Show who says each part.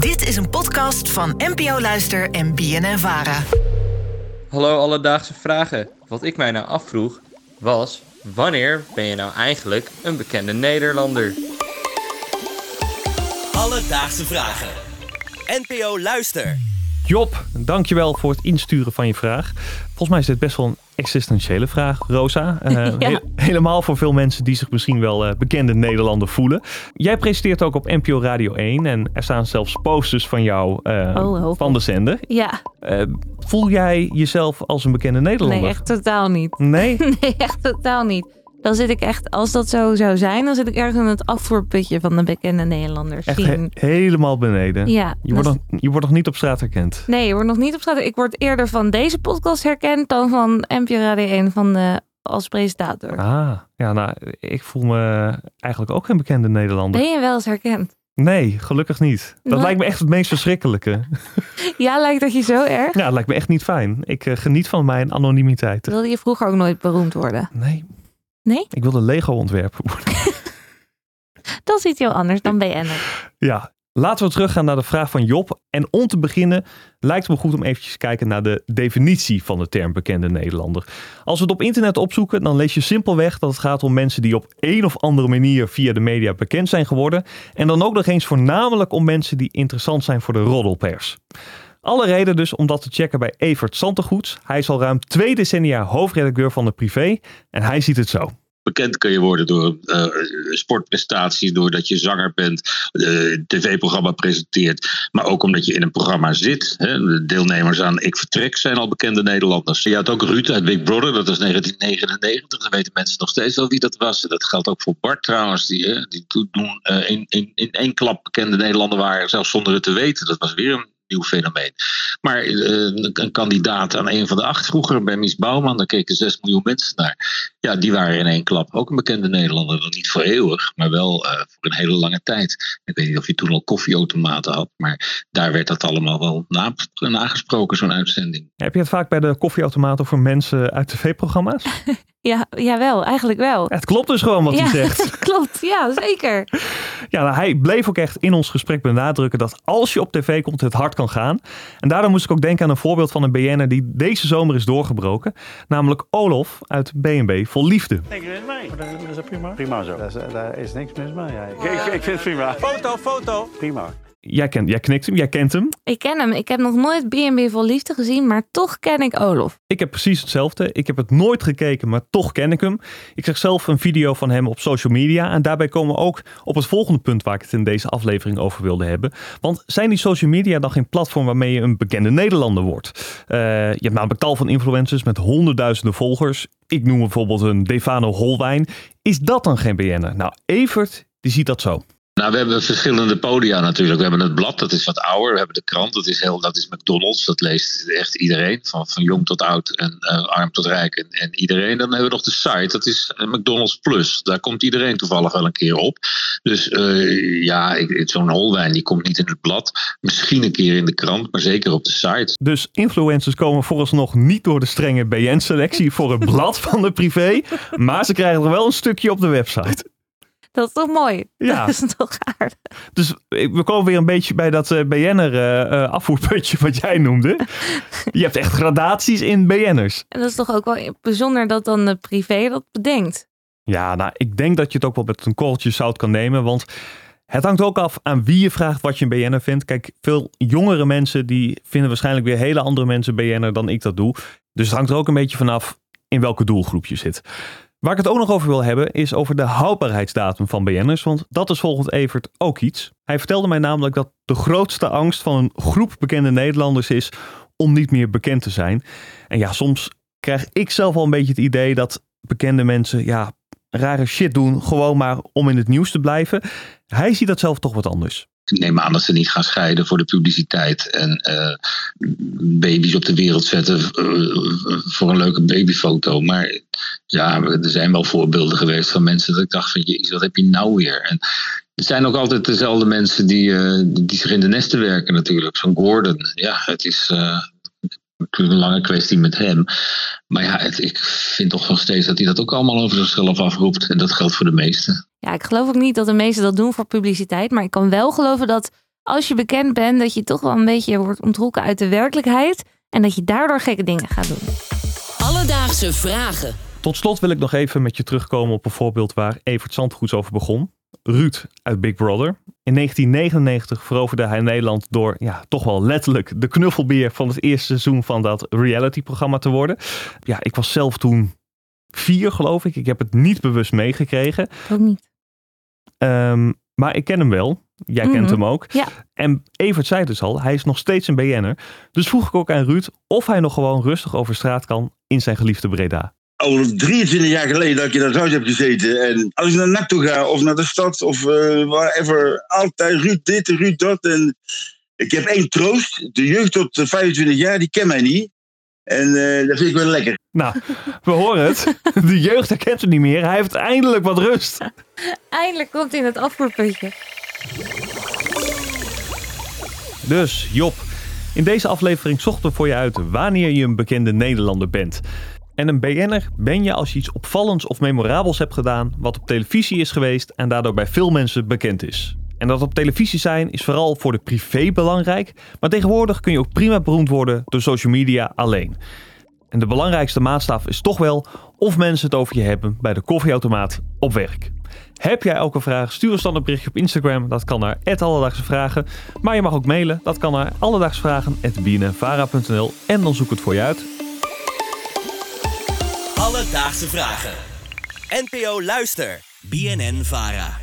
Speaker 1: Dit is een podcast van NPO Luister en BNN Vara.
Speaker 2: Hallo alledaagse vragen. Wat ik mij nou afvroeg was: wanneer ben je nou eigenlijk een bekende Nederlander?
Speaker 3: Alledaagse vragen. NPO Luister.
Speaker 4: Job, dankjewel voor het insturen van je vraag. Volgens mij is dit best wel een existentiële vraag, Rosa. Uh,
Speaker 5: Ja.
Speaker 4: he- helemaal voor veel mensen die zich misschien wel eh, bekende Nederlander voelen. Jij presenteert ook op NPO Radio 1 en er staan zelfs posters van jou eh,
Speaker 5: Oh,
Speaker 4: van de zender.
Speaker 5: Ja,
Speaker 4: Eh, voel jij jezelf als een bekende Nederlander?
Speaker 5: nee, echt totaal niet.
Speaker 4: Nee?
Speaker 5: Nee, echt totaal niet. Dan zit ik echt, als dat zo zou zijn, dan zit ik ergens in het afvoerputje van de bekende Nederlanders.
Speaker 4: Echt he- helemaal beneden.
Speaker 5: Ja,
Speaker 4: Je wordt, nog, je wordt nog niet op straat herkend.
Speaker 5: Nee, je wordt nog niet op straat. Ik word eerder van deze podcast herkend dan van NPO Radio 1 van de, als presentator.
Speaker 4: Ah, ja, nou, ik voel me eigenlijk ook geen bekende Nederlander.
Speaker 5: Ben je wel eens herkend?
Speaker 4: Nee, gelukkig niet. Dat lijkt me echt het meest verschrikkelijke.
Speaker 5: Ja, lijkt dat je zo erg?
Speaker 4: Ja, dat lijkt me echt niet fijn. Ik eh, geniet van mijn anonimiteit.
Speaker 5: Wilde je vroeger ook nooit beroemd worden?
Speaker 4: Nee.
Speaker 5: Nee?
Speaker 4: Ik wilde Lego-ontwerper worden.
Speaker 5: Dat is iets heel anders dan BN'er.
Speaker 4: Ja, laten we teruggaan naar de vraag van Job. En om te beginnen lijkt het me goed om eventjes te kijken naar de definitie van de term bekende Nederlander. Als we het op internet opzoeken, dan lees je simpelweg dat het gaat om mensen die op een of andere manier via de media bekend zijn geworden. En dan ook nog eens voornamelijk om mensen die interessant zijn voor de roddelpers. Alle reden dus om dat te checken bij Evert Santegoeds. Hij is al ruim twee decennia hoofdredacteur van de Privé en hij ziet het zo.
Speaker 6: Bekend kun je worden door eh, sportprestaties, doordat je zanger bent, eh, tv-programma presenteert. Maar ook omdat je in een programma zit. Hè. De deelnemers aan Ik Vertrek zijn al bekende Nederlanders. Je had ook Ruud uit Big Brother, dat was 1999. Dan weten mensen nog steeds wel wie dat was. Dat geldt ook voor Bart trouwens, die, hè, die toen eh, in, in, in één klap bekende Nederlander waren, zelfs zonder het te weten. Dat was weer een nieuw fenomeen. Maar eh, een, kandidaat aan een van de acht vroeger bij Mies Bouwman, daar keken 6 miljoen mensen naar. Ja, die waren in één klap ook een bekende Nederlander. Dan niet voor eeuwig, maar wel eh, voor een hele lange tijd. Ik weet niet of je toen al koffieautomaten had, maar daar werd dat allemaal wel na, nagesproken, zo'n uitzending.
Speaker 4: Heb je het vaak bij de koffieautomaten voor mensen uit tv-programma's?
Speaker 5: Ja, jawel, eigenlijk wel.
Speaker 4: Het klopt dus gewoon wat
Speaker 5: ja,
Speaker 4: hij zegt.
Speaker 5: klopt. Ja, zeker.
Speaker 4: Ja, nou, hij bleef ook echt in ons gesprek benadrukken dat als je op tv komt, het hard kan gaan. En daardoor moest ik ook denken aan een voorbeeld van een BN'er die deze zomer is doorgebroken. Namelijk Olof uit B&B Vol Liefde.
Speaker 7: Niks mis mee. Dat is, dat is prima. Prima zo. daar is niks mis mee. Ja. Ik, ik, ik vind het prima. Foto, foto. Prima.
Speaker 4: Jij kent, jij knikt hem, jij kent hem.
Speaker 5: Ik ken hem. Ik heb nog nooit B&B vol liefde gezien, maar toch ken ik Olof.
Speaker 4: Ik heb precies hetzelfde. Ik heb het nooit gekeken, maar toch ken ik hem. Ik zag zelf een video van hem op social media. En daarbij komen we ook op het volgende punt waar ik het in deze aflevering over wilde hebben. Want zijn die social media dan geen platform waarmee je een bekende Nederlander wordt? Eh, je hebt namelijk tal van influencers met honderdduizenden volgers. Ik noem bijvoorbeeld een Defano Holwijn. Is dat dan geen BN'er? Nou, Evert, die ziet dat zo.
Speaker 6: Nou, we hebben verschillende podia natuurlijk. We hebben het blad, dat is wat ouder. We hebben de krant, dat is, heel, dat is McDonald's. Dat leest echt iedereen, van, van jong tot oud en eh, arm tot rijk en, en iedereen. Dan hebben we nog de site, dat is eh, McDonald's Plus. Daar komt iedereen toevallig wel een keer op. Dus eh, ja, zo'n holwijn die komt niet in het blad. Misschien een keer in de krant, maar zeker op de site.
Speaker 4: Dus influencers komen vooralsnog niet door de strenge BN-selectie voor het blad van de privé. Maar ze krijgen er wel een stukje op de website.
Speaker 5: Dat is toch mooi?
Speaker 4: Ja.
Speaker 5: Dat is toch aardig.
Speaker 4: Dus we komen weer een beetje bij dat eh, BN'er eh, eh, afvoerputje wat jij noemde. Je hebt echt gradaties in BN'ers.
Speaker 5: En dat is toch ook wel bijzonder dat dan de privé dat bedenkt.
Speaker 4: Ja, nou, ik denk dat je het ook wel met een korreltje zout kan nemen. Want het hangt ook af aan wie je vraagt wat je een BN'er vindt. Kijk, veel jongere mensen die vinden waarschijnlijk weer hele andere mensen BN'er dan ik dat doe. Dus het hangt er ook een beetje vanaf in welke doelgroep je zit. Waar ik het ook nog over wil hebben is over de houdbaarheidsdatum van BN'ers. Want dat is volgens Evert ook iets. Hij vertelde mij namelijk dat de grootste angst van een groep bekende Nederlanders is om niet meer bekend te zijn. En ja, soms krijg ik zelf al een beetje het idee dat bekende mensen ja, rare shit doen, gewoon maar om in het nieuws te blijven. Hij ziet dat zelf toch wat anders.
Speaker 6: Neem aan dat ze niet gaan scheiden voor de publiciteit en eh, baby's op de wereld zetten eh, voor een leuke babyfoto. Maar ja, er zijn wel voorbeelden geweest van mensen dat ik dacht van jezus, wat heb je nou weer? En het zijn ook altijd dezelfde mensen die, eh, die zich in de nesten werken natuurlijk. Zo'n Gordon, ja, het is natuurlijk een lange kwestie met hem. Maar ja, het- ik vind toch nog steeds dat hij dat ook allemaal over zichzelf afroept. En dat geldt voor de meesten.
Speaker 5: Ja, ik geloof ook niet dat de meesten dat doen voor publiciteit. Maar ik kan wel geloven dat als je bekend bent, dat je toch wel een beetje wordt ontrokken uit de werkelijkheid. En dat je daardoor gekke dingen gaat doen.
Speaker 8: Alledaagse vragen.
Speaker 4: Tot slot wil ik nog even met je terugkomen op een voorbeeld waar Evert Zandgoeds over begon. Ruud uit Big Brother. In 1999 veroverde hij Nederland door ja, toch wel letterlijk de knuffelbeer van het eerste seizoen van dat reality-programma te worden. Ja, ik was zelf toen vier, geloof ik. Ik heb het niet bewust meegekregen.
Speaker 5: Ook niet.
Speaker 4: Ehm, maar ik ken hem wel. Jij kent
Speaker 5: Mhm.
Speaker 4: hem ook.
Speaker 5: Ja.
Speaker 4: En Evert zei dus al, hij is nog steeds een BN'er. Dus vroeg ik ook aan Ruud of hij nog gewoon rustig over straat kan in zijn geliefde Breda.
Speaker 9: Al 23 jaar geleden dat ik in dat huis heb gezeten. En als ik naar NAC toe ga, of naar de stad, of uh, wherever, altijd Ruud dit en Ruud dat. En ik heb één troost. De jeugd tot 25 jaar, die kent mij niet. En uh, dat vind ik wel lekker.
Speaker 4: Nou, we horen het. De jeugd herkent hem niet meer. Hij heeft eindelijk wat rust.
Speaker 5: Eindelijk komt hij in het afvoerputje.
Speaker 4: Dus, Job, in deze aflevering zochten we voor je uit wanneer je een bekende Nederlander bent. En een BN'er ben je als je iets opvallends of memorabels hebt gedaan, wat op televisie is geweest en daardoor bij veel mensen bekend is. En dat op televisie zijn is vooral voor de privé belangrijk, maar tegenwoordig kun je ook prima beroemd worden door social media alleen. En de belangrijkste maatstaf is toch wel of mensen het over je hebben bij de koffieautomaat op werk. Heb jij een vraag? Stuur een berichtje op Instagram. Dat kan naar Alledaagse Vragen. Maar je mag ook mailen. Dat kan naar alledaagsvragen.bnnvara.nl en dan zoek ik het voor je uit.
Speaker 3: Alledaagse vragen. NPO Luister. BNN Vara.